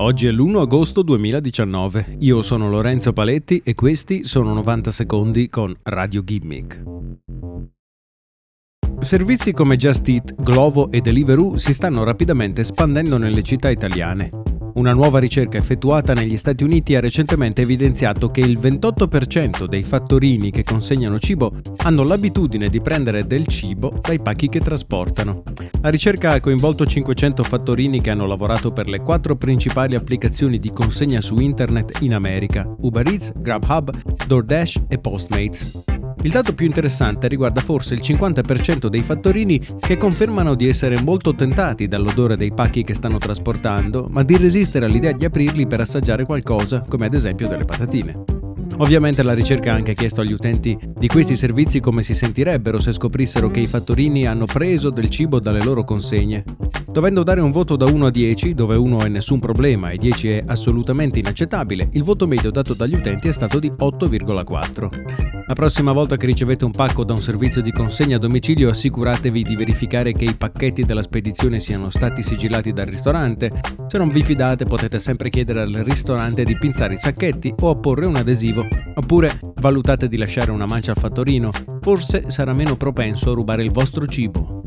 Oggi è l'1 agosto 2019. Io sono Lorenzo Paletti e questi sono 90 secondi con Radio Gimmick. Servizi come Just Eat, Glovo e Deliveroo si stanno rapidamente espandendo nelle città italiane. Una nuova ricerca effettuata negli Stati Uniti ha recentemente evidenziato che il 28% dei fattorini che consegnano cibo hanno l'abitudine di prendere del cibo dai pacchi che trasportano. La ricerca ha coinvolto 500 fattorini che hanno lavorato per le quattro principali applicazioni di consegna su internet in America: Uber Eats, Grubhub, DoorDash e Postmates. Il dato più interessante riguarda forse il 50% dei fattorini che confermano di essere molto tentati dall'odore dei pacchi che stanno trasportando, ma di resistere all'idea di aprirli per assaggiare qualcosa, come ad esempio delle patatine. Ovviamente la ricerca ha anche chiesto agli utenti di questi servizi come si sentirebbero se scoprissero che i fattorini hanno preso del cibo dalle loro consegne. Dovendo dare un voto da 1 a 10, dove 1 è nessun problema e 10 è assolutamente inaccettabile, il voto medio dato dagli utenti è stato di 8,4. La prossima volta che ricevete un pacco da un servizio di consegna a domicilio assicuratevi di verificare che i pacchetti della spedizione siano stati sigillati dal ristorante. Se non vi fidate potete sempre chiedere al ristorante di pinzare i sacchetti o apporre un adesivo. Oppure valutate di lasciare una mancia al fattorino, forse sarà meno propenso a rubare il vostro cibo.